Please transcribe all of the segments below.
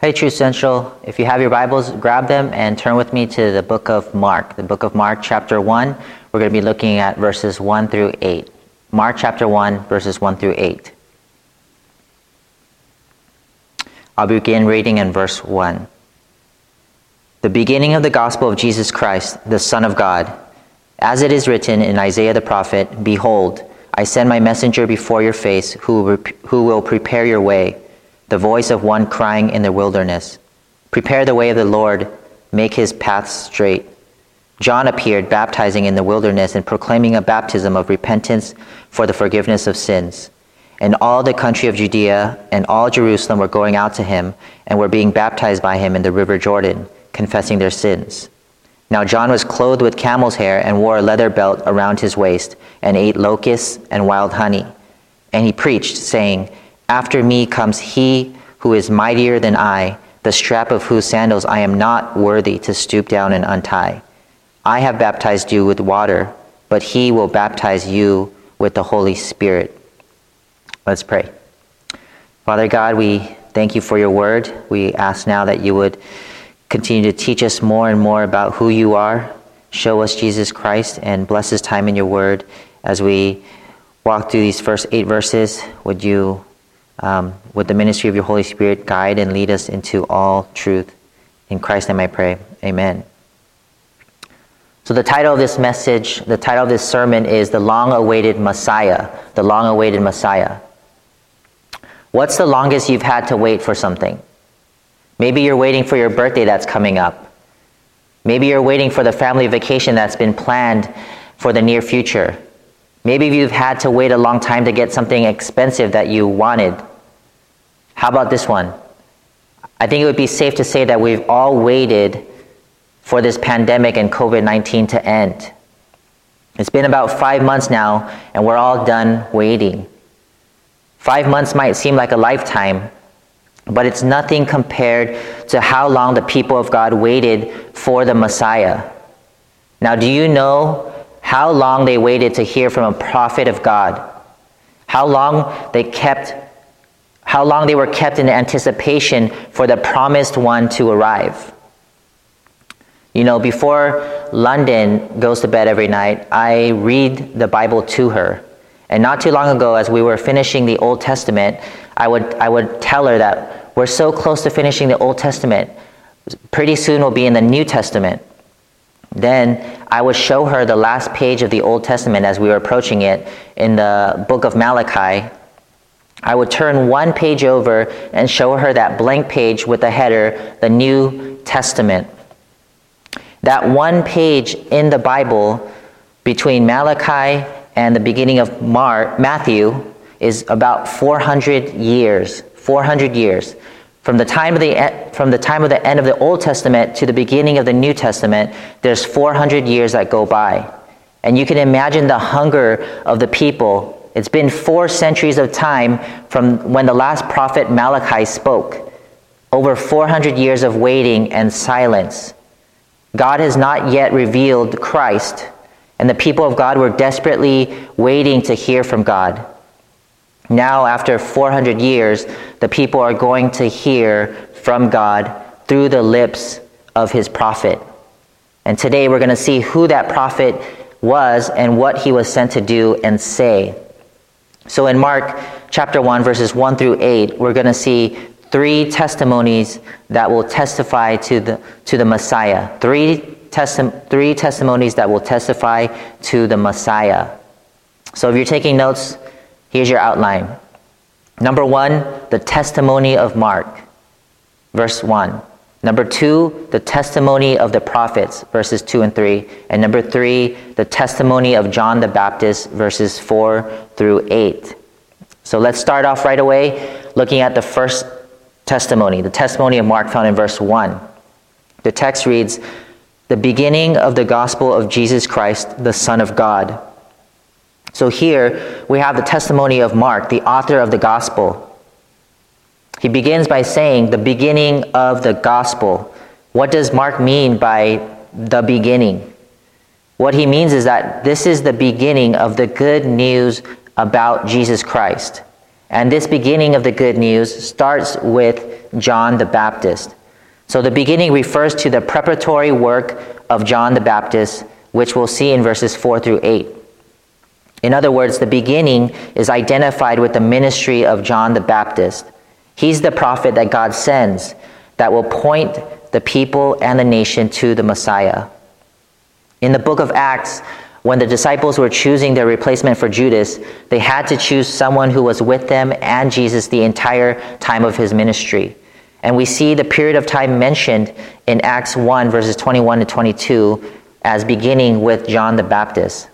Hey, True Central, if you have your Bibles, grab them and turn with me to the book of Mark. The book of Mark, chapter 1. We're going to be looking at verses 1 through 8. Mark chapter 1, verses 1 through 8. I'll begin reading in verse 1. The beginning of the gospel of Jesus Christ, the Son of God. As it is written in Isaiah the prophet, Behold, I send my messenger before your face, who, who will prepare your way the voice of one crying in the wilderness Prepare the way of the Lord, make his paths straight. John appeared, baptizing in the wilderness and proclaiming a baptism of repentance for the forgiveness of sins. And all the country of Judea and all Jerusalem were going out to him and were being baptized by him in the river Jordan, confessing their sins. Now John was clothed with camel's hair and wore a leather belt around his waist and ate locusts and wild honey. And he preached, saying, after me comes he who is mightier than I, the strap of whose sandals I am not worthy to stoop down and untie. I have baptized you with water, but he will baptize you with the Holy Spirit. Let's pray. Father God, we thank you for your word. We ask now that you would continue to teach us more and more about who you are. Show us Jesus Christ and bless this time in your word as we walk through these first eight verses. Would you um, would the ministry of your Holy Spirit guide and lead us into all truth. In Christ's name I pray. Amen. So, the title of this message, the title of this sermon is The Long Awaited Messiah. The Long Awaited Messiah. What's the longest you've had to wait for something? Maybe you're waiting for your birthday that's coming up. Maybe you're waiting for the family vacation that's been planned for the near future. Maybe you've had to wait a long time to get something expensive that you wanted. How about this one? I think it would be safe to say that we've all waited for this pandemic and COVID 19 to end. It's been about five months now, and we're all done waiting. Five months might seem like a lifetime, but it's nothing compared to how long the people of God waited for the Messiah. Now, do you know how long they waited to hear from a prophet of God? How long they kept how long they were kept in anticipation for the promised one to arrive. You know, before London goes to bed every night, I read the Bible to her. And not too long ago, as we were finishing the Old Testament, I would, I would tell her that we're so close to finishing the Old Testament. Pretty soon we'll be in the New Testament. Then I would show her the last page of the Old Testament as we were approaching it in the book of Malachi, I would turn one page over and show her that blank page with the header, the New Testament. That one page in the Bible between Malachi and the beginning of Mark, Matthew is about 400 years. 400 years. From the, time of the, from the time of the end of the Old Testament to the beginning of the New Testament, there's 400 years that go by. And you can imagine the hunger of the people it's been four centuries of time from when the last prophet Malachi spoke. Over 400 years of waiting and silence. God has not yet revealed Christ, and the people of God were desperately waiting to hear from God. Now, after 400 years, the people are going to hear from God through the lips of his prophet. And today we're going to see who that prophet was and what he was sent to do and say. So in Mark chapter 1, verses 1 through 8, we're going to see three testimonies that will testify to the, to the Messiah. Three, testi- three testimonies that will testify to the Messiah. So if you're taking notes, here's your outline. Number one, the testimony of Mark, verse 1. Number two, the testimony of the prophets, verses 2 and 3. And number three, the testimony of John the Baptist, verses 4 through 8. So let's start off right away looking at the first testimony, the testimony of Mark found in verse 1. The text reads, The beginning of the gospel of Jesus Christ, the Son of God. So here we have the testimony of Mark, the author of the gospel. He begins by saying the beginning of the gospel. What does Mark mean by the beginning? What he means is that this is the beginning of the good news about Jesus Christ. And this beginning of the good news starts with John the Baptist. So the beginning refers to the preparatory work of John the Baptist, which we'll see in verses 4 through 8. In other words, the beginning is identified with the ministry of John the Baptist. He's the prophet that God sends that will point the people and the nation to the Messiah. In the book of Acts, when the disciples were choosing their replacement for Judas, they had to choose someone who was with them and Jesus the entire time of his ministry. And we see the period of time mentioned in Acts 1, verses 21 to 22, as beginning with John the Baptist.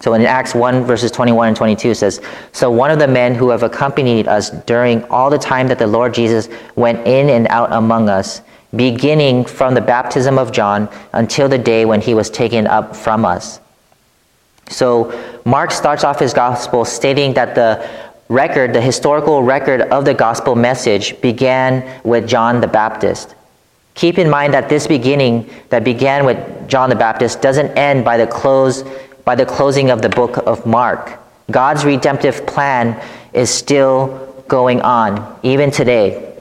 So in Acts 1, verses 21 and 22 says, So one of the men who have accompanied us during all the time that the Lord Jesus went in and out among us, beginning from the baptism of John until the day when he was taken up from us. So Mark starts off his gospel stating that the record, the historical record of the gospel message began with John the Baptist. Keep in mind that this beginning that began with John the Baptist doesn't end by the close by the closing of the book of Mark. God's redemptive plan is still going on even today.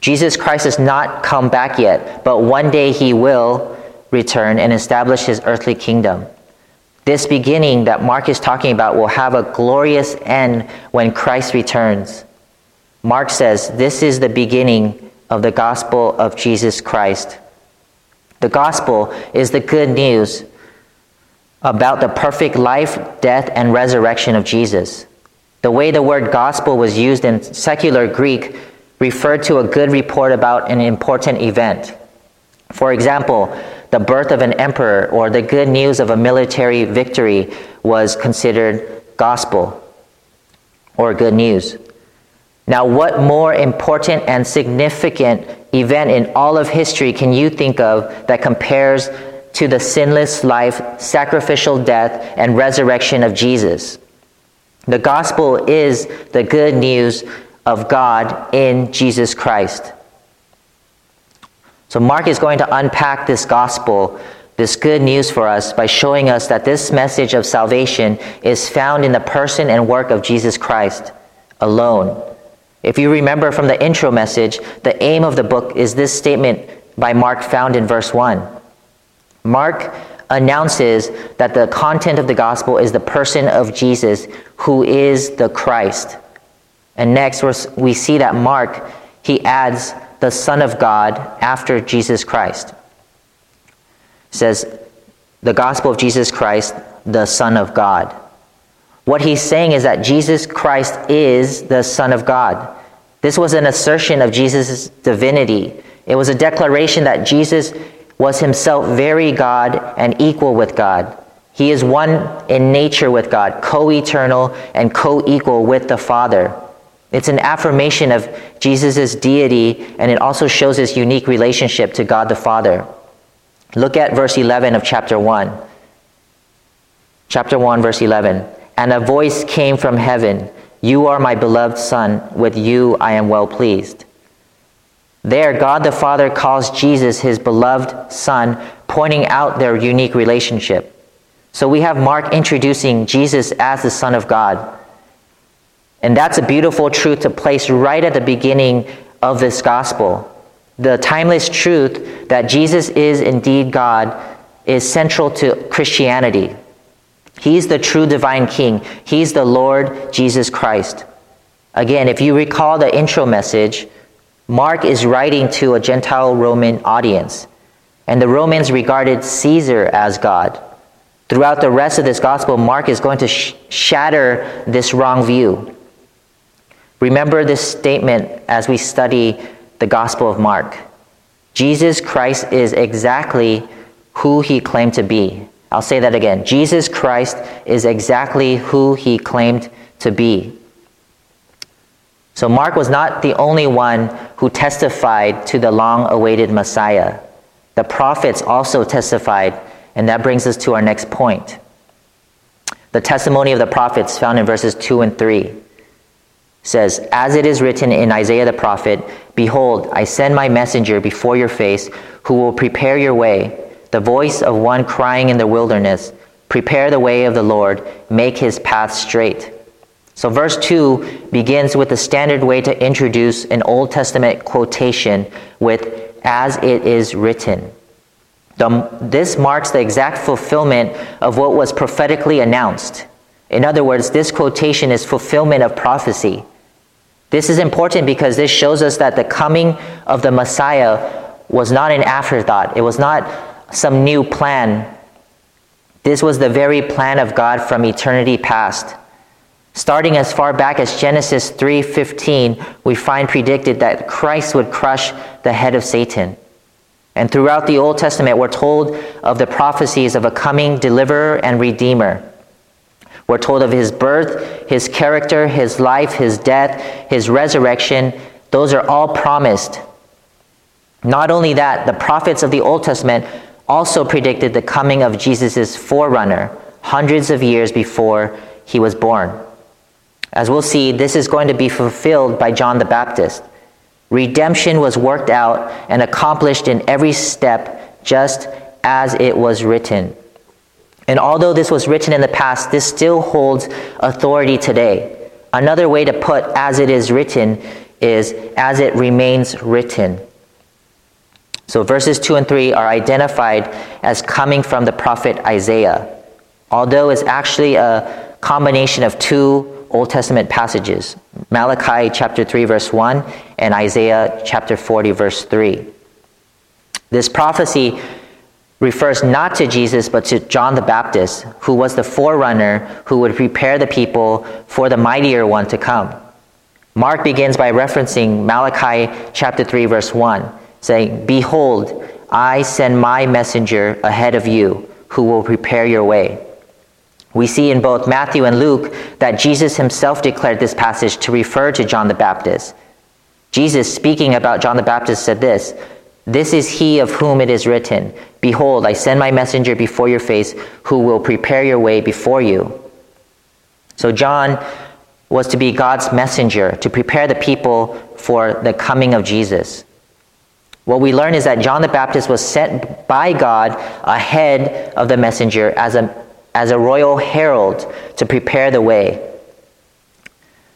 Jesus Christ has not come back yet, but one day he will return and establish his earthly kingdom. This beginning that Mark is talking about will have a glorious end when Christ returns. Mark says this is the beginning of the gospel of Jesus Christ. The gospel is the good news about the perfect life, death, and resurrection of Jesus. The way the word gospel was used in secular Greek referred to a good report about an important event. For example, the birth of an emperor or the good news of a military victory was considered gospel or good news. Now, what more important and significant event in all of history can you think of that compares to the sinless life, sacrificial death, and resurrection of Jesus? The gospel is the good news of God in Jesus Christ. So, Mark is going to unpack this gospel, this good news for us, by showing us that this message of salvation is found in the person and work of Jesus Christ alone. If you remember from the intro message, the aim of the book is this statement by Mark found in verse 1. Mark announces that the content of the gospel is the person of Jesus, who is the Christ. And next, we see that Mark, he adds the Son of God after Jesus Christ. It says, the gospel of Jesus Christ, the Son of God. What he's saying is that Jesus Christ is the Son of God. This was an assertion of Jesus' divinity. It was a declaration that Jesus was himself very God and equal with God. He is one in nature with God, co eternal and co equal with the Father. It's an affirmation of Jesus' deity, and it also shows his unique relationship to God the Father. Look at verse 11 of chapter 1. Chapter 1, verse 11. And a voice came from heaven You are my beloved Son, with you I am well pleased. There, God the Father calls Jesus his beloved Son, pointing out their unique relationship. So we have Mark introducing Jesus as the Son of God. And that's a beautiful truth to place right at the beginning of this gospel. The timeless truth that Jesus is indeed God is central to Christianity. He's the true divine king. He's the Lord Jesus Christ. Again, if you recall the intro message, Mark is writing to a Gentile Roman audience, and the Romans regarded Caesar as God. Throughout the rest of this gospel, Mark is going to sh- shatter this wrong view. Remember this statement as we study the Gospel of Mark. Jesus Christ is exactly who he claimed to be. I'll say that again. Jesus Christ is exactly who he claimed to be. So, Mark was not the only one who testified to the long awaited Messiah. The prophets also testified, and that brings us to our next point. The testimony of the prophets found in verses 2 and 3 says, As it is written in Isaiah the prophet, Behold, I send my messenger before your face, who will prepare your way, the voice of one crying in the wilderness, Prepare the way of the Lord, make his path straight. So, verse 2 begins with the standard way to introduce an Old Testament quotation with, as it is written. The, this marks the exact fulfillment of what was prophetically announced. In other words, this quotation is fulfillment of prophecy. This is important because this shows us that the coming of the Messiah was not an afterthought, it was not some new plan. This was the very plan of God from eternity past. Starting as far back as Genesis 3:15, we find predicted that Christ would crush the head of Satan. And throughout the Old Testament, we're told of the prophecies of a coming deliverer and redeemer. We're told of his birth, his character, his life, his death, his resurrection. Those are all promised. Not only that, the prophets of the Old Testament also predicted the coming of Jesus' forerunner hundreds of years before he was born. As we'll see, this is going to be fulfilled by John the Baptist. Redemption was worked out and accomplished in every step just as it was written. And although this was written in the past, this still holds authority today. Another way to put as it is written is as it remains written. So verses 2 and 3 are identified as coming from the prophet Isaiah, although it's actually a combination of two Old Testament passages Malachi chapter 3, verse 1, and Isaiah chapter 40, verse 3. This prophecy refers not to Jesus, but to John the Baptist, who was the forerunner who would prepare the people for the mightier one to come. Mark begins by referencing Malachi chapter 3, verse 1, saying, Behold, I send my messenger ahead of you, who will prepare your way. We see in both Matthew and Luke that Jesus himself declared this passage to refer to John the Baptist. Jesus, speaking about John the Baptist, said this this is he of whom it is written, Behold, I send my messenger before your face, who will prepare your way before you. So John was to be God's messenger to prepare the people for the coming of Jesus. What we learn is that John the Baptist was sent by God ahead of the messenger as a, as a royal herald to prepare the way.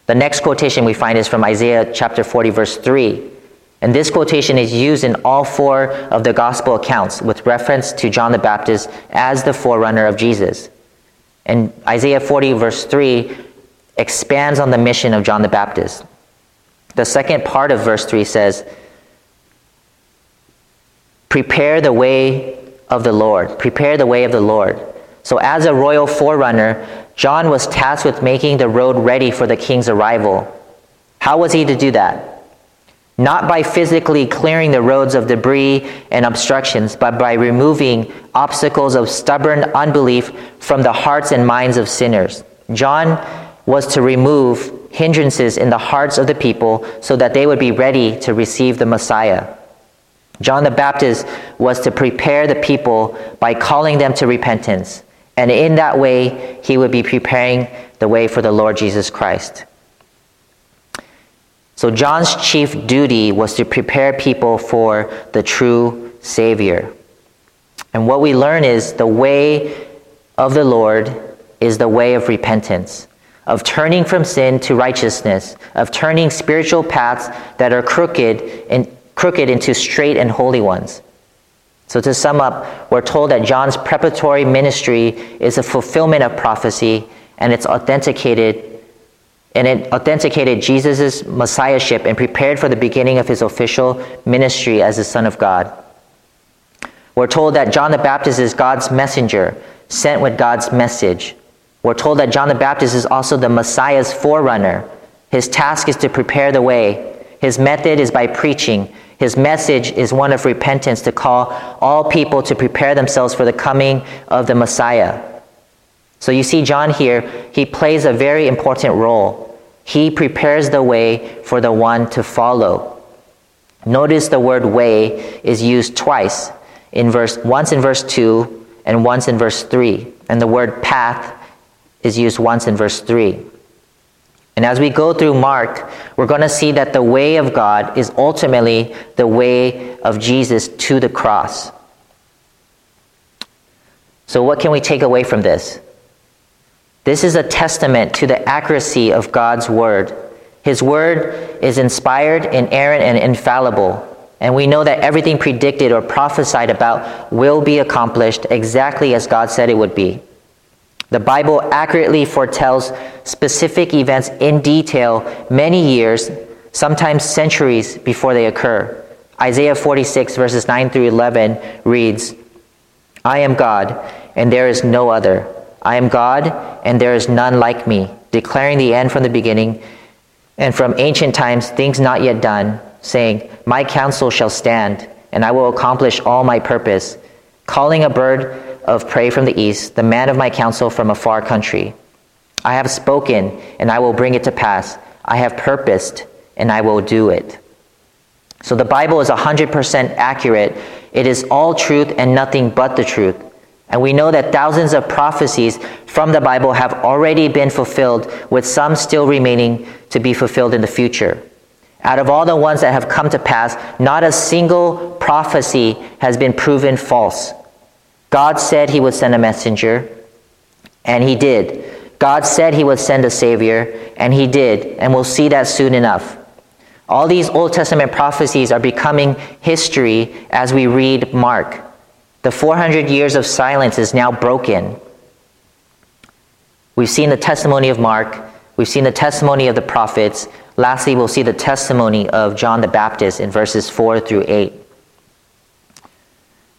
The next quotation we find is from Isaiah chapter 40, verse 3. And this quotation is used in all four of the gospel accounts with reference to John the Baptist as the forerunner of Jesus. And Isaiah 40, verse 3, expands on the mission of John the Baptist. The second part of verse 3 says, Prepare the way of the Lord. Prepare the way of the Lord. So, as a royal forerunner, John was tasked with making the road ready for the king's arrival. How was he to do that? not by physically clearing the roads of debris and obstructions, but by removing obstacles of stubborn unbelief from the hearts and minds of sinners. John was to remove hindrances in the hearts of the people so that they would be ready to receive the Messiah. John the Baptist was to prepare the people by calling them to repentance. And in that way, he would be preparing the way for the Lord Jesus Christ. So, John's chief duty was to prepare people for the true Savior. And what we learn is the way of the Lord is the way of repentance, of turning from sin to righteousness, of turning spiritual paths that are crooked crooked into straight and holy ones. So to sum up, we're told that John's preparatory ministry is a fulfillment of prophecy and it's authenticated and it authenticated Jesus' messiahship and prepared for the beginning of his official ministry as the Son of God. We're told that John the Baptist is God's messenger, sent with God's message. We're told that John the Baptist is also the Messiah's forerunner. His task is to prepare the way. His method is by preaching. His message is one of repentance to call all people to prepare themselves for the coming of the Messiah. So you see, John here, he plays a very important role. He prepares the way for the one to follow. Notice the word way is used twice in verse once in verse 2 and once in verse 3 and the word path is used once in verse 3 and as we go through mark we're going to see that the way of god is ultimately the way of jesus to the cross so what can we take away from this This is a testament to the accuracy of God's word. His word is inspired, inerrant, and infallible. And we know that everything predicted or prophesied about will be accomplished exactly as God said it would be. The Bible accurately foretells specific events in detail many years, sometimes centuries before they occur. Isaiah 46, verses 9 through 11 reads I am God, and there is no other. I am God, and there is none like me, declaring the end from the beginning, and from ancient times things not yet done saying, My counsel shall stand, and I will accomplish all my purpose, calling a bird of prey from the east, the man of my counsel from a far country. I have spoken, and I will bring it to pass. I have purposed, and I will do it. So the Bible is 100% accurate. It is all truth and nothing but the truth. And we know that thousands of prophecies from the Bible have already been fulfilled, with some still remaining to be fulfilled in the future. Out of all the ones that have come to pass, not a single prophecy has been proven false. God said he would send a messenger, and he did. God said he would send a savior, and he did, and we'll see that soon enough. All these Old Testament prophecies are becoming history as we read Mark. The 400 years of silence is now broken. We've seen the testimony of Mark, we've seen the testimony of the prophets, Lastly, we'll see the testimony of John the Baptist in verses 4 through 8.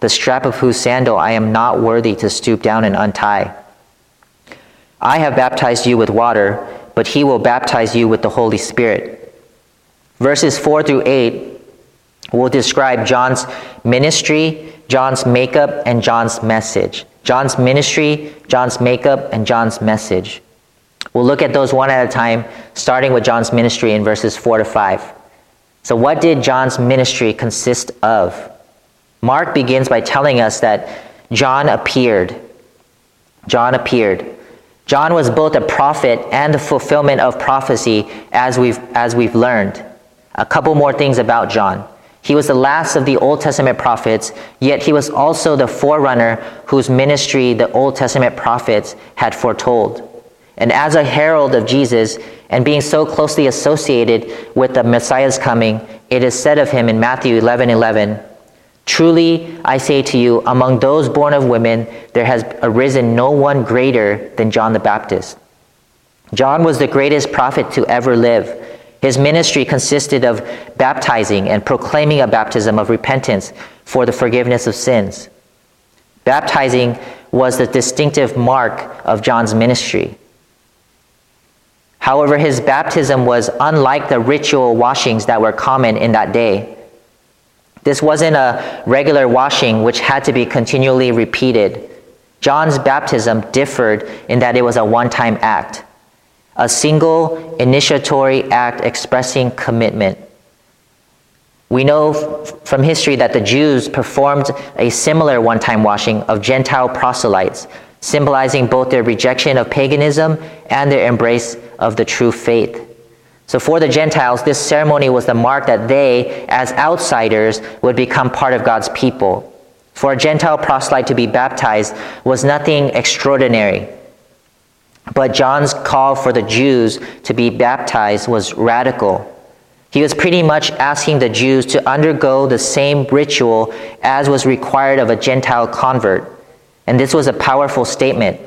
the strap of whose sandal I am not worthy to stoop down and untie. I have baptized you with water, but he will baptize you with the Holy Spirit. Verses 4 through 8 will describe John's ministry, John's makeup, and John's message. John's ministry, John's makeup, and John's message. We'll look at those one at a time, starting with John's ministry in verses 4 to 5. So, what did John's ministry consist of? Mark begins by telling us that John appeared. John appeared. John was both a prophet and the fulfillment of prophecy, as we've, as we've learned. A couple more things about John. He was the last of the Old Testament prophets, yet he was also the forerunner whose ministry the Old Testament prophets had foretold. And as a herald of Jesus, and being so closely associated with the Messiah's coming, it is said of him in Matthew 11 11, Truly I say to you, among those born of women, there has arisen no one greater than John the Baptist. John was the greatest prophet to ever live. His ministry consisted of baptizing and proclaiming a baptism of repentance for the forgiveness of sins. Baptizing was the distinctive mark of John's ministry. However, his baptism was unlike the ritual washings that were common in that day. This wasn't a regular washing which had to be continually repeated. John's baptism differed in that it was a one time act, a single initiatory act expressing commitment. We know from history that the Jews performed a similar one time washing of Gentile proselytes symbolizing both their rejection of paganism and their embrace of the true faith. So, for the Gentiles, this ceremony was the mark that they, as outsiders, would become part of God's people. For a Gentile proselyte to be baptized was nothing extraordinary. But John's call for the Jews to be baptized was radical. He was pretty much asking the Jews to undergo the same ritual as was required of a Gentile convert. And this was a powerful statement.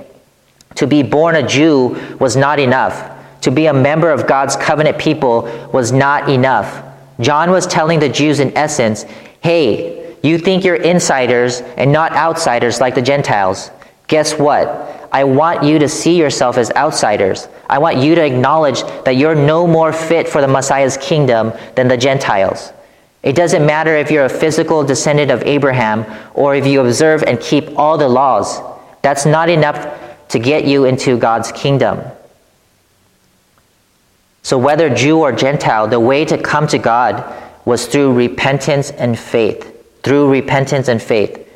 To be born a Jew was not enough. To be a member of God's covenant people was not enough. John was telling the Jews, in essence, hey, you think you're insiders and not outsiders like the Gentiles. Guess what? I want you to see yourself as outsiders. I want you to acknowledge that you're no more fit for the Messiah's kingdom than the Gentiles. It doesn't matter if you're a physical descendant of Abraham or if you observe and keep all the laws. That's not enough to get you into God's kingdom. So, whether Jew or Gentile, the way to come to God was through repentance and faith. Through repentance and faith.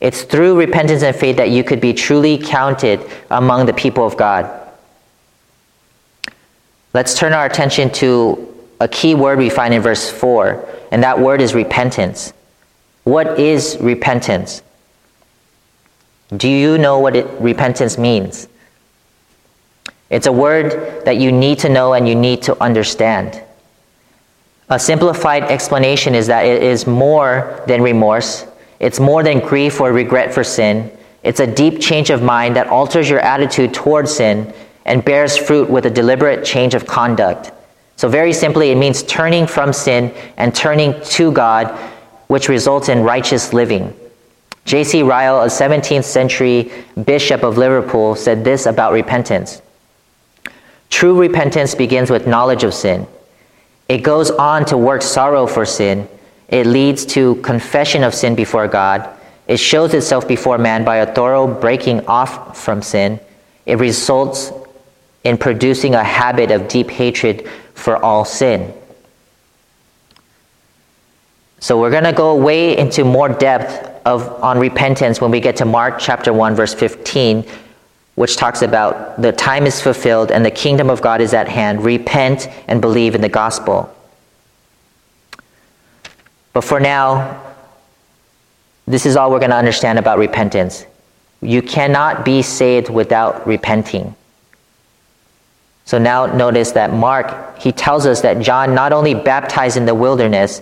It's through repentance and faith that you could be truly counted among the people of God. Let's turn our attention to a key word we find in verse 4, and that word is repentance. What is repentance? Do you know what it, repentance means? It's a word that you need to know and you need to understand. A simplified explanation is that it is more than remorse, it's more than grief or regret for sin. It's a deep change of mind that alters your attitude towards sin and bears fruit with a deliberate change of conduct. So, very simply, it means turning from sin and turning to God, which results in righteous living. J.C. Ryle, a 17th century bishop of Liverpool, said this about repentance True repentance begins with knowledge of sin. It goes on to work sorrow for sin. It leads to confession of sin before God. It shows itself before man by a thorough breaking off from sin. It results in producing a habit of deep hatred for all sin. So we're going to go way into more depth of on repentance when we get to Mark chapter 1 verse 15 which talks about the time is fulfilled and the kingdom of God is at hand. Repent and believe in the gospel. But for now, this is all we're going to understand about repentance. You cannot be saved without repenting. So now notice that Mark, he tells us that John not only baptized in the wilderness,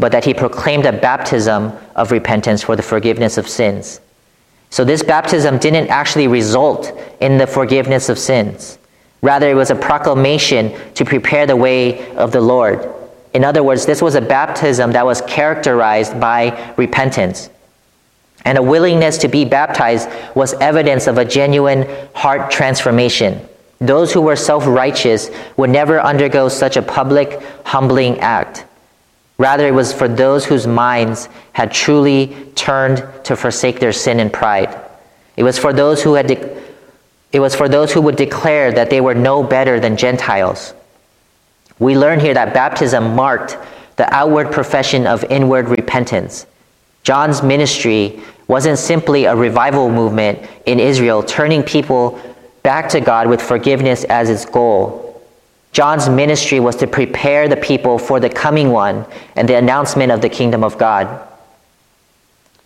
but that he proclaimed a baptism of repentance for the forgiveness of sins. So this baptism didn't actually result in the forgiveness of sins. Rather, it was a proclamation to prepare the way of the Lord. In other words, this was a baptism that was characterized by repentance. And a willingness to be baptized was evidence of a genuine heart transformation. Those who were self righteous would never undergo such a public, humbling act. Rather, it was for those whose minds had truly turned to forsake their sin and pride. It was for those who had de- it was for those who would declare that they were no better than Gentiles. We learn here that baptism marked the outward profession of inward repentance. John's ministry wasn't simply a revival movement in Israel, turning people back to God with forgiveness as its goal. John's ministry was to prepare the people for the coming one and the announcement of the kingdom of God.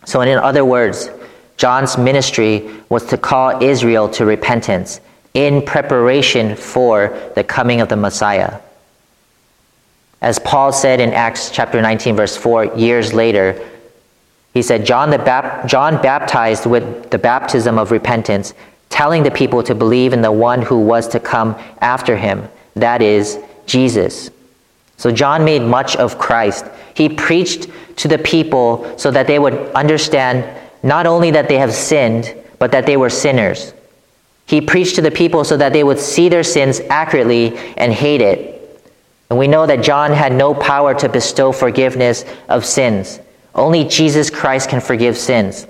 So, in other words, John's ministry was to call Israel to repentance in preparation for the coming of the Messiah. As Paul said in Acts chapter 19, verse 4, years later, he said, John, the Bap- John baptized with the baptism of repentance, telling the people to believe in the one who was to come after him that is, Jesus. So John made much of Christ. He preached to the people so that they would understand not only that they have sinned, but that they were sinners. He preached to the people so that they would see their sins accurately and hate it. And we know that John had no power to bestow forgiveness of sins. Only Jesus Christ can forgive sins.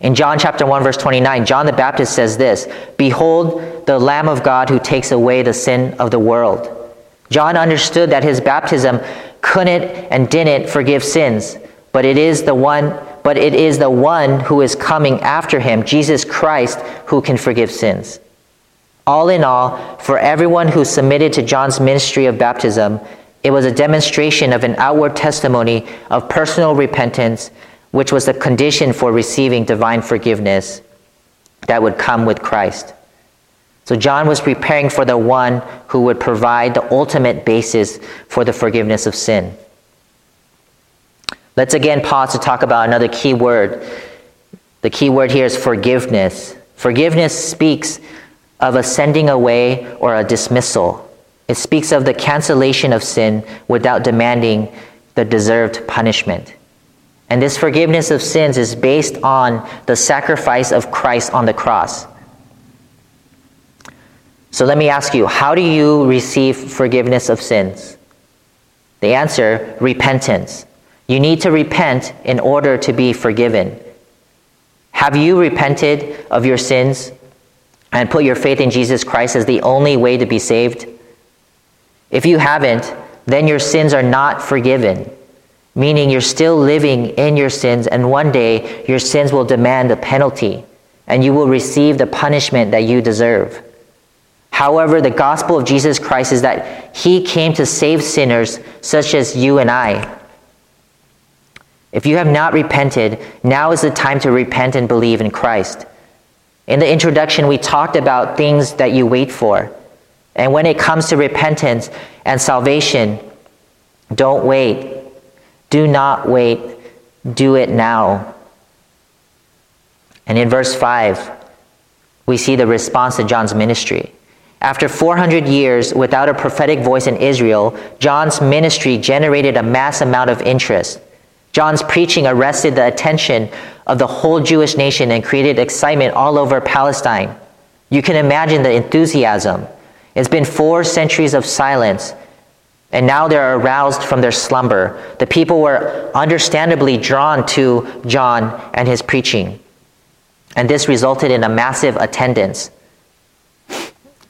In John chapter 1 verse 29, John the Baptist says this, "Behold the Lamb of God who takes away the sin of the world." John understood that his baptism couldn't and didn't forgive sins, but it is the one but it is the one who is coming after him, Jesus Christ, who can forgive sins. All in all, for everyone who submitted to John's ministry of baptism, it was a demonstration of an outward testimony of personal repentance which was the condition for receiving divine forgiveness that would come with Christ. So John was preparing for the one who would provide the ultimate basis for the forgiveness of sin. Let's again pause to talk about another key word. The key word here is forgiveness. Forgiveness speaks of a sending away or a dismissal. It speaks of the cancellation of sin without demanding the deserved punishment. And this forgiveness of sins is based on the sacrifice of Christ on the cross. So let me ask you, how do you receive forgiveness of sins? The answer repentance. You need to repent in order to be forgiven. Have you repented of your sins and put your faith in Jesus Christ as the only way to be saved? If you haven't, then your sins are not forgiven, meaning you're still living in your sins, and one day your sins will demand a penalty, and you will receive the punishment that you deserve. However, the gospel of Jesus Christ is that he came to save sinners such as you and I. If you have not repented, now is the time to repent and believe in Christ. In the introduction, we talked about things that you wait for. And when it comes to repentance and salvation, don't wait. Do not wait. Do it now. And in verse 5, we see the response to John's ministry. After 400 years without a prophetic voice in Israel, John's ministry generated a mass amount of interest. John's preaching arrested the attention of the whole Jewish nation and created excitement all over Palestine. You can imagine the enthusiasm. It's been four centuries of silence, and now they're aroused from their slumber. The people were understandably drawn to John and his preaching, and this resulted in a massive attendance.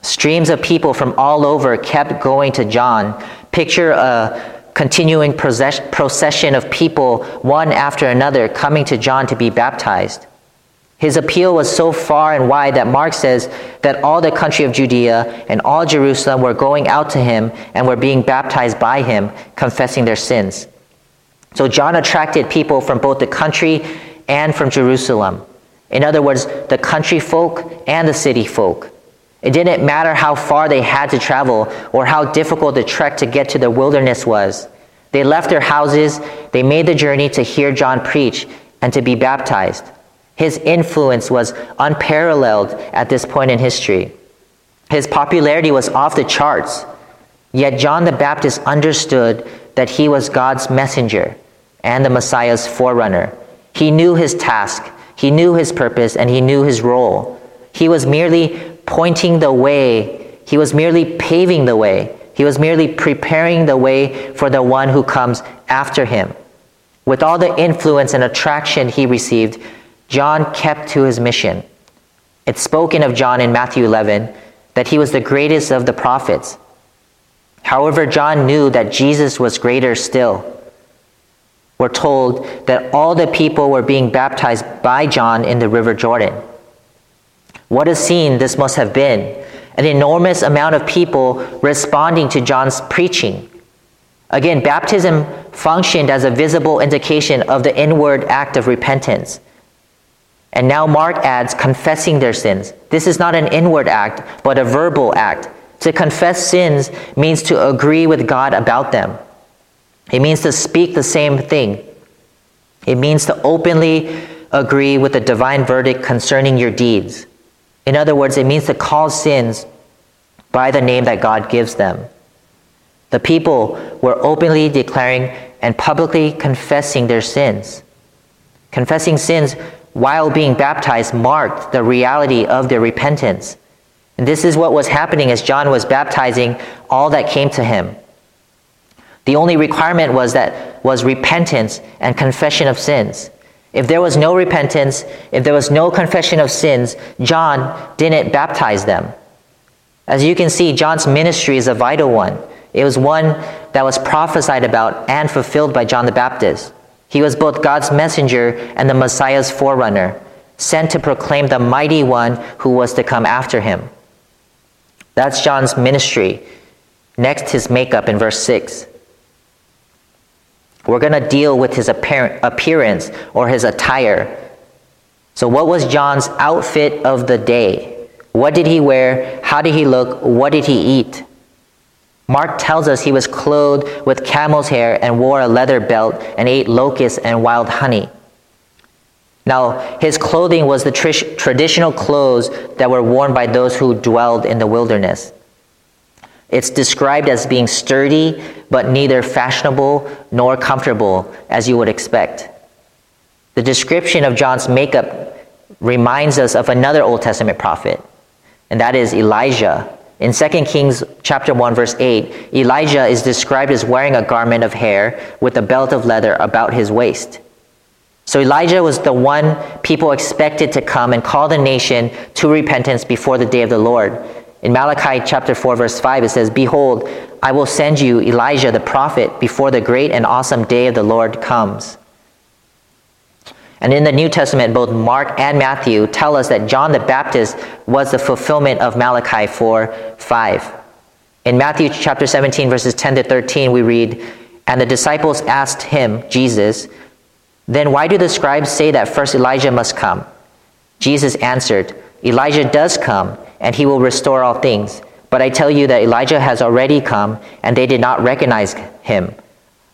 Streams of people from all over kept going to John. Picture a continuing procession of people, one after another, coming to John to be baptized. His appeal was so far and wide that Mark says that all the country of Judea and all Jerusalem were going out to him and were being baptized by him, confessing their sins. So John attracted people from both the country and from Jerusalem. In other words, the country folk and the city folk. It didn't matter how far they had to travel or how difficult the trek to get to the wilderness was. They left their houses, they made the journey to hear John preach and to be baptized. His influence was unparalleled at this point in history. His popularity was off the charts. Yet John the Baptist understood that he was God's messenger and the Messiah's forerunner. He knew his task, he knew his purpose, and he knew his role. He was merely pointing the way, he was merely paving the way. He was merely preparing the way for the one who comes after him. With all the influence and attraction he received, John kept to his mission. It's spoken of John in Matthew 11 that he was the greatest of the prophets. However, John knew that Jesus was greater still. We're told that all the people were being baptized by John in the River Jordan. What a scene this must have been an enormous amount of people responding to John's preaching. Again, baptism functioned as a visible indication of the inward act of repentance. And now Mark adds confessing their sins. This is not an inward act, but a verbal act. To confess sins means to agree with God about them. It means to speak the same thing. It means to openly agree with the divine verdict concerning your deeds. In other words, it means to call sins by the name that God gives them. The people were openly declaring and publicly confessing their sins. Confessing sins while being baptized marked the reality of their repentance. And this is what was happening as John was baptizing all that came to him. The only requirement was that was repentance and confession of sins. If there was no repentance, if there was no confession of sins, John didn't baptize them. As you can see, John's ministry is a vital one. It was one that was prophesied about and fulfilled by John the Baptist. He was both God's messenger and the Messiah's forerunner, sent to proclaim the mighty one who was to come after him. That's John's ministry. Next, his makeup in verse 6. We're going to deal with his appearance or his attire. So, what was John's outfit of the day? What did he wear? How did he look? What did he eat? Mark tells us he was clothed with camel's hair and wore a leather belt and ate locusts and wild honey. Now, his clothing was the tr- traditional clothes that were worn by those who dwelled in the wilderness. It's described as being sturdy, but neither fashionable nor comfortable, as you would expect. The description of John's makeup reminds us of another Old Testament prophet, and that is Elijah. In 2 Kings chapter 1 verse 8, Elijah is described as wearing a garment of hair with a belt of leather about his waist. So Elijah was the one people expected to come and call the nation to repentance before the day of the Lord. In Malachi chapter 4 verse 5 it says, "Behold, I will send you Elijah the prophet before the great and awesome day of the Lord comes." And in the New Testament, both Mark and Matthew tell us that John the Baptist was the fulfillment of Malachi 4 5. In Matthew chapter 17, verses 10 to 13, we read, And the disciples asked him, Jesus, Then why do the scribes say that first Elijah must come? Jesus answered, Elijah does come, and he will restore all things. But I tell you that Elijah has already come, and they did not recognize him,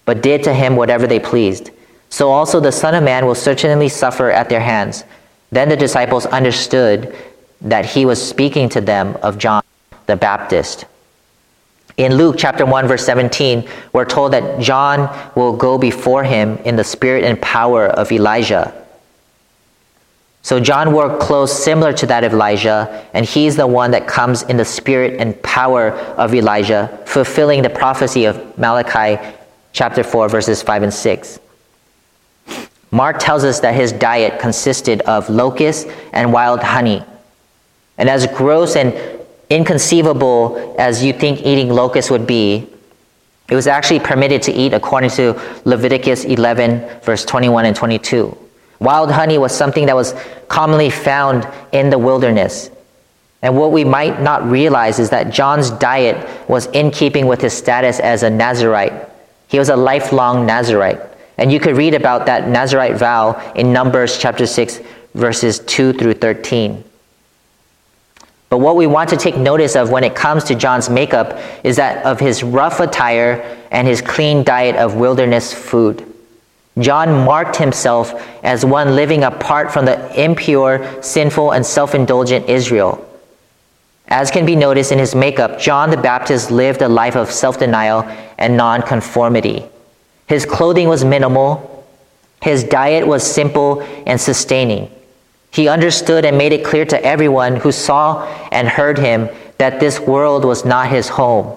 but did to him whatever they pleased. So also the Son of Man will certainly suffer at their hands. Then the disciples understood that he was speaking to them of John the Baptist. In Luke chapter 1 verse 17, we're told that John will go before him in the spirit and power of Elijah. So John wore clothes similar to that of Elijah, and he's the one that comes in the spirit and power of Elijah, fulfilling the prophecy of Malachi chapter 4 verses 5 and 6. Mark tells us that his diet consisted of locusts and wild honey. And as gross and inconceivable as you think eating locusts would be, it was actually permitted to eat according to Leviticus 11, verse 21 and 22. Wild honey was something that was commonly found in the wilderness. And what we might not realize is that John's diet was in keeping with his status as a Nazarite. He was a lifelong Nazarite. And you could read about that Nazarite vow in Numbers chapter 6, verses 2 through 13. But what we want to take notice of when it comes to John's makeup is that of his rough attire and his clean diet of wilderness food. John marked himself as one living apart from the impure, sinful, and self indulgent Israel. As can be noticed in his makeup, John the Baptist lived a life of self denial and nonconformity. His clothing was minimal. His diet was simple and sustaining. He understood and made it clear to everyone who saw and heard him that this world was not his home.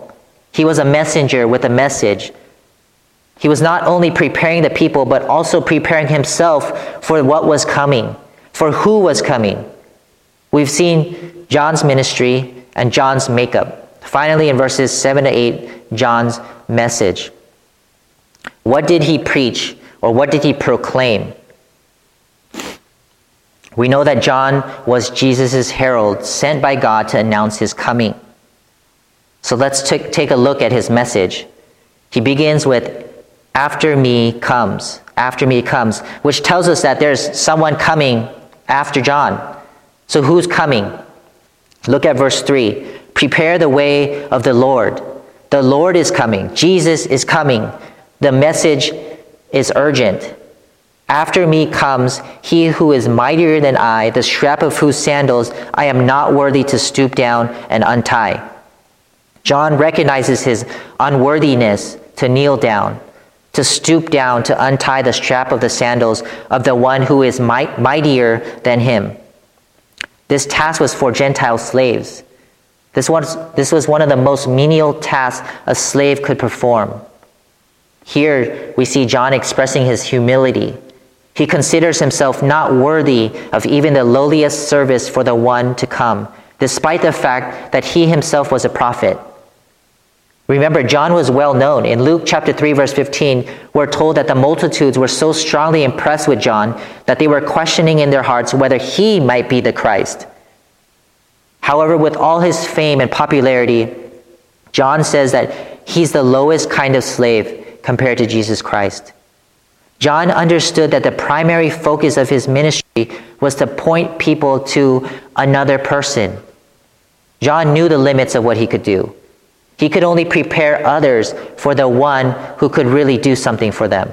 He was a messenger with a message. He was not only preparing the people, but also preparing himself for what was coming, for who was coming. We've seen John's ministry and John's makeup. Finally, in verses 7 to 8, John's message. What did he preach or what did he proclaim? We know that John was Jesus' herald sent by God to announce his coming. So let's t- take a look at his message. He begins with, After me comes, after me comes, which tells us that there's someone coming after John. So who's coming? Look at verse 3. Prepare the way of the Lord. The Lord is coming. Jesus is coming. The message is urgent. After me comes he who is mightier than I, the strap of whose sandals I am not worthy to stoop down and untie. John recognizes his unworthiness to kneel down, to stoop down to untie the strap of the sandals of the one who is mightier than him. This task was for Gentile slaves. This was, this was one of the most menial tasks a slave could perform. Here we see John expressing his humility. He considers himself not worthy of even the lowliest service for the one to come, despite the fact that he himself was a prophet. Remember, John was well known. In Luke chapter 3, verse 15, we're told that the multitudes were so strongly impressed with John that they were questioning in their hearts whether he might be the Christ. However, with all his fame and popularity, John says that he's the lowest kind of slave compared to Jesus Christ. John understood that the primary focus of his ministry was to point people to another person. John knew the limits of what he could do. He could only prepare others for the one who could really do something for them.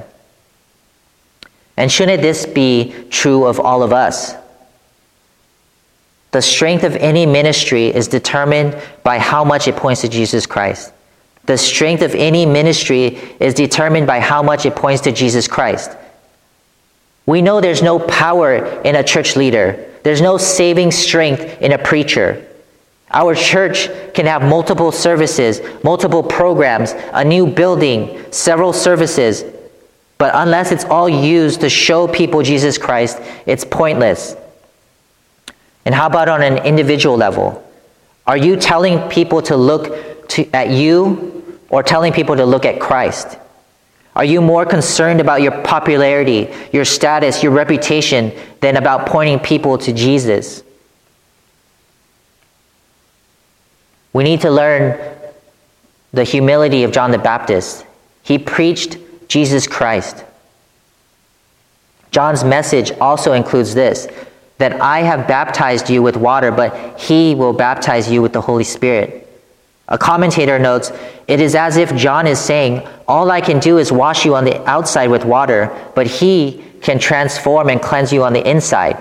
And shouldn't this be true of all of us? The strength of any ministry is determined by how much it points to Jesus Christ. The strength of any ministry is determined by how much it points to Jesus Christ. We know there's no power in a church leader. There's no saving strength in a preacher. Our church can have multiple services, multiple programs, a new building, several services, but unless it's all used to show people Jesus Christ, it's pointless. And how about on an individual level? Are you telling people to look to, at you or telling people to look at Christ? Are you more concerned about your popularity, your status, your reputation than about pointing people to Jesus? We need to learn the humility of John the Baptist. He preached Jesus Christ. John's message also includes this that I have baptized you with water, but he will baptize you with the Holy Spirit. A commentator notes, it is as if John is saying, All I can do is wash you on the outside with water, but he can transform and cleanse you on the inside.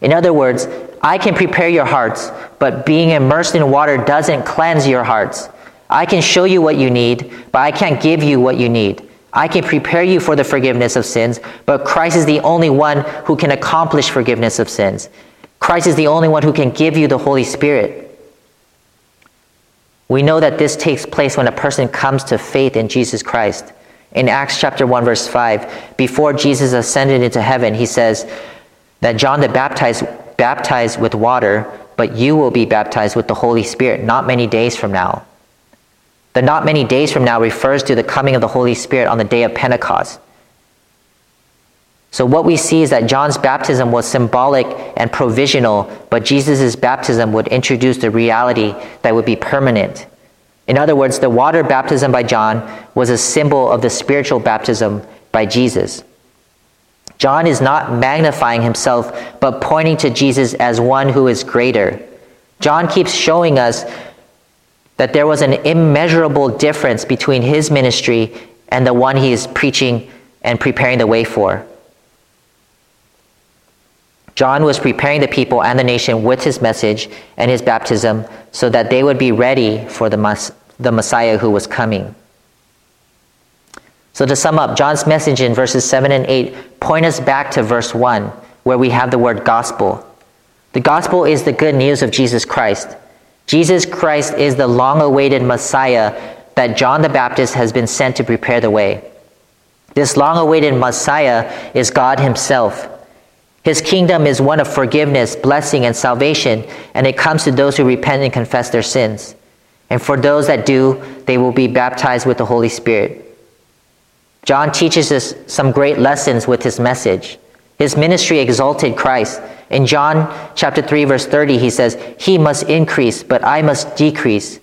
In other words, I can prepare your hearts, but being immersed in water doesn't cleanse your hearts. I can show you what you need, but I can't give you what you need. I can prepare you for the forgiveness of sins, but Christ is the only one who can accomplish forgiveness of sins. Christ is the only one who can give you the Holy Spirit. We know that this takes place when a person comes to faith in Jesus Christ. In Acts chapter 1 verse 5, before Jesus ascended into heaven, he says that John the Baptist baptized with water, but you will be baptized with the Holy Spirit not many days from now. The not many days from now refers to the coming of the Holy Spirit on the day of Pentecost. So, what we see is that John's baptism was symbolic and provisional, but Jesus' baptism would introduce the reality that would be permanent. In other words, the water baptism by John was a symbol of the spiritual baptism by Jesus. John is not magnifying himself, but pointing to Jesus as one who is greater. John keeps showing us that there was an immeasurable difference between his ministry and the one he is preaching and preparing the way for. John was preparing the people and the nation with his message and his baptism so that they would be ready for the, the Messiah who was coming. So, to sum up, John's message in verses 7 and 8 point us back to verse 1, where we have the word gospel. The gospel is the good news of Jesus Christ. Jesus Christ is the long awaited Messiah that John the Baptist has been sent to prepare the way. This long awaited Messiah is God Himself. His kingdom is one of forgiveness, blessing, and salvation, and it comes to those who repent and confess their sins. And for those that do, they will be baptized with the Holy Spirit. John teaches us some great lessons with his message. His ministry exalted Christ. In John chapter 3 verse 30 he says, "He must increase, but I must decrease."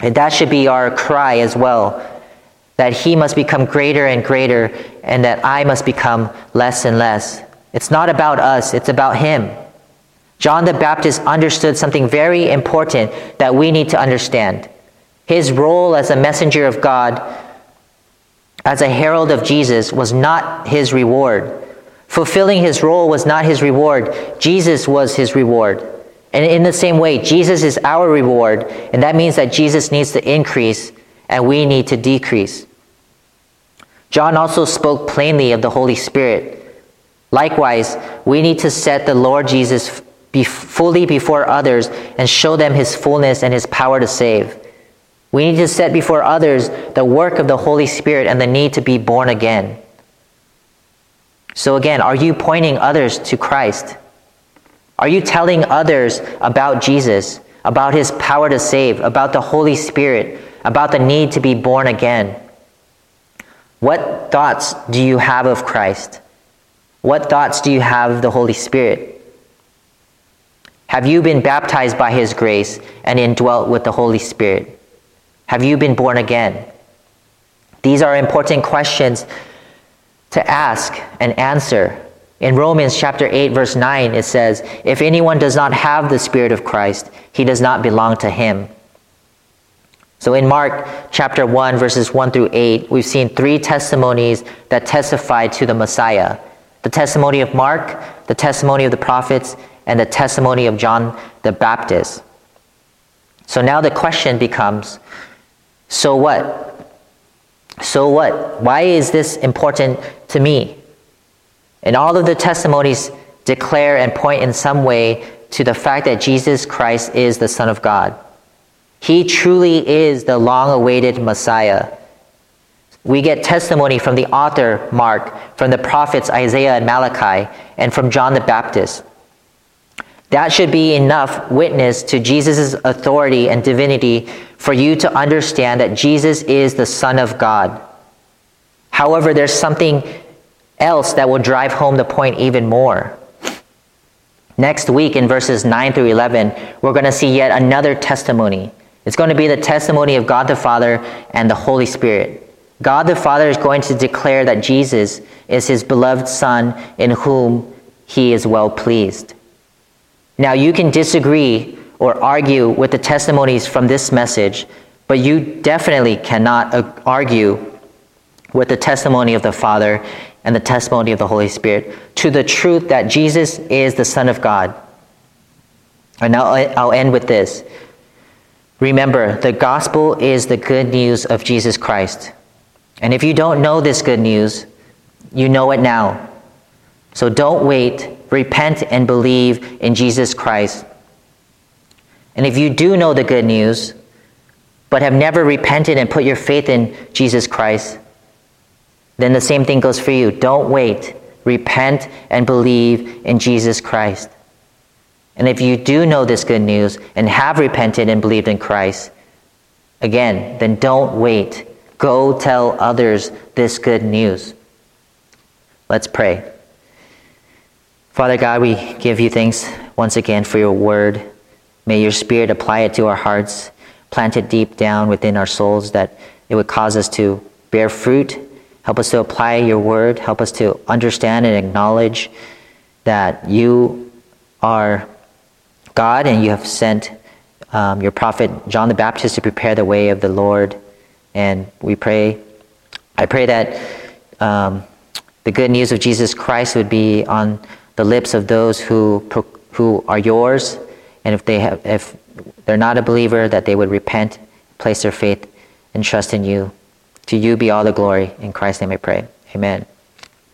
And that should be our cry as well, that he must become greater and greater and that I must become less and less. It's not about us, it's about him. John the Baptist understood something very important that we need to understand. His role as a messenger of God, as a herald of Jesus, was not his reward. Fulfilling his role was not his reward, Jesus was his reward. And in the same way, Jesus is our reward, and that means that Jesus needs to increase and we need to decrease. John also spoke plainly of the Holy Spirit. Likewise, we need to set the Lord Jesus be fully before others and show them his fullness and his power to save. We need to set before others the work of the Holy Spirit and the need to be born again. So, again, are you pointing others to Christ? Are you telling others about Jesus, about his power to save, about the Holy Spirit, about the need to be born again? What thoughts do you have of Christ? What thoughts do you have of the Holy Spirit? Have you been baptized by His grace and indwelt with the Holy Spirit? Have you been born again? These are important questions to ask and answer. In Romans chapter 8 verse 9 it says, "If anyone does not have the spirit of Christ, he does not belong to him." So in Mark chapter 1 verses 1 through 8, we've seen three testimonies that testify to the Messiah the testimony of Mark, the testimony of the prophets, and the testimony of John the Baptist. So now the question becomes so what? So what? Why is this important to me? And all of the testimonies declare and point in some way to the fact that Jesus Christ is the Son of God. He truly is the long awaited Messiah. We get testimony from the author, Mark, from the prophets Isaiah and Malachi, and from John the Baptist. That should be enough witness to Jesus' authority and divinity for you to understand that Jesus is the Son of God. However, there's something else that will drive home the point even more. Next week, in verses 9 through 11, we're going to see yet another testimony. It's going to be the testimony of God the Father and the Holy Spirit. God the Father is going to declare that Jesus is his beloved Son in whom he is well pleased. Now, you can disagree or argue with the testimonies from this message, but you definitely cannot uh, argue with the testimony of the Father and the testimony of the Holy Spirit to the truth that Jesus is the Son of God. And now I'll end with this. Remember, the gospel is the good news of Jesus Christ. And if you don't know this good news, you know it now. So don't wait, repent and believe in Jesus Christ. And if you do know the good news, but have never repented and put your faith in Jesus Christ, then the same thing goes for you. Don't wait. Repent and believe in Jesus Christ. And if you do know this good news and have repented and believed in Christ, again, then don't wait. Go tell others this good news. Let's pray. Father God, we give you thanks once again for your word. May your spirit apply it to our hearts, plant it deep down within our souls that it would cause us to bear fruit Help us to apply your word. Help us to understand and acknowledge that you are God and you have sent um, your prophet John the Baptist to prepare the way of the Lord. And we pray, I pray that um, the good news of Jesus Christ would be on the lips of those who, who are yours. And if, they have, if they're not a believer, that they would repent, place their faith, and trust in you. To you be all the glory. In Christ's name I pray. Amen.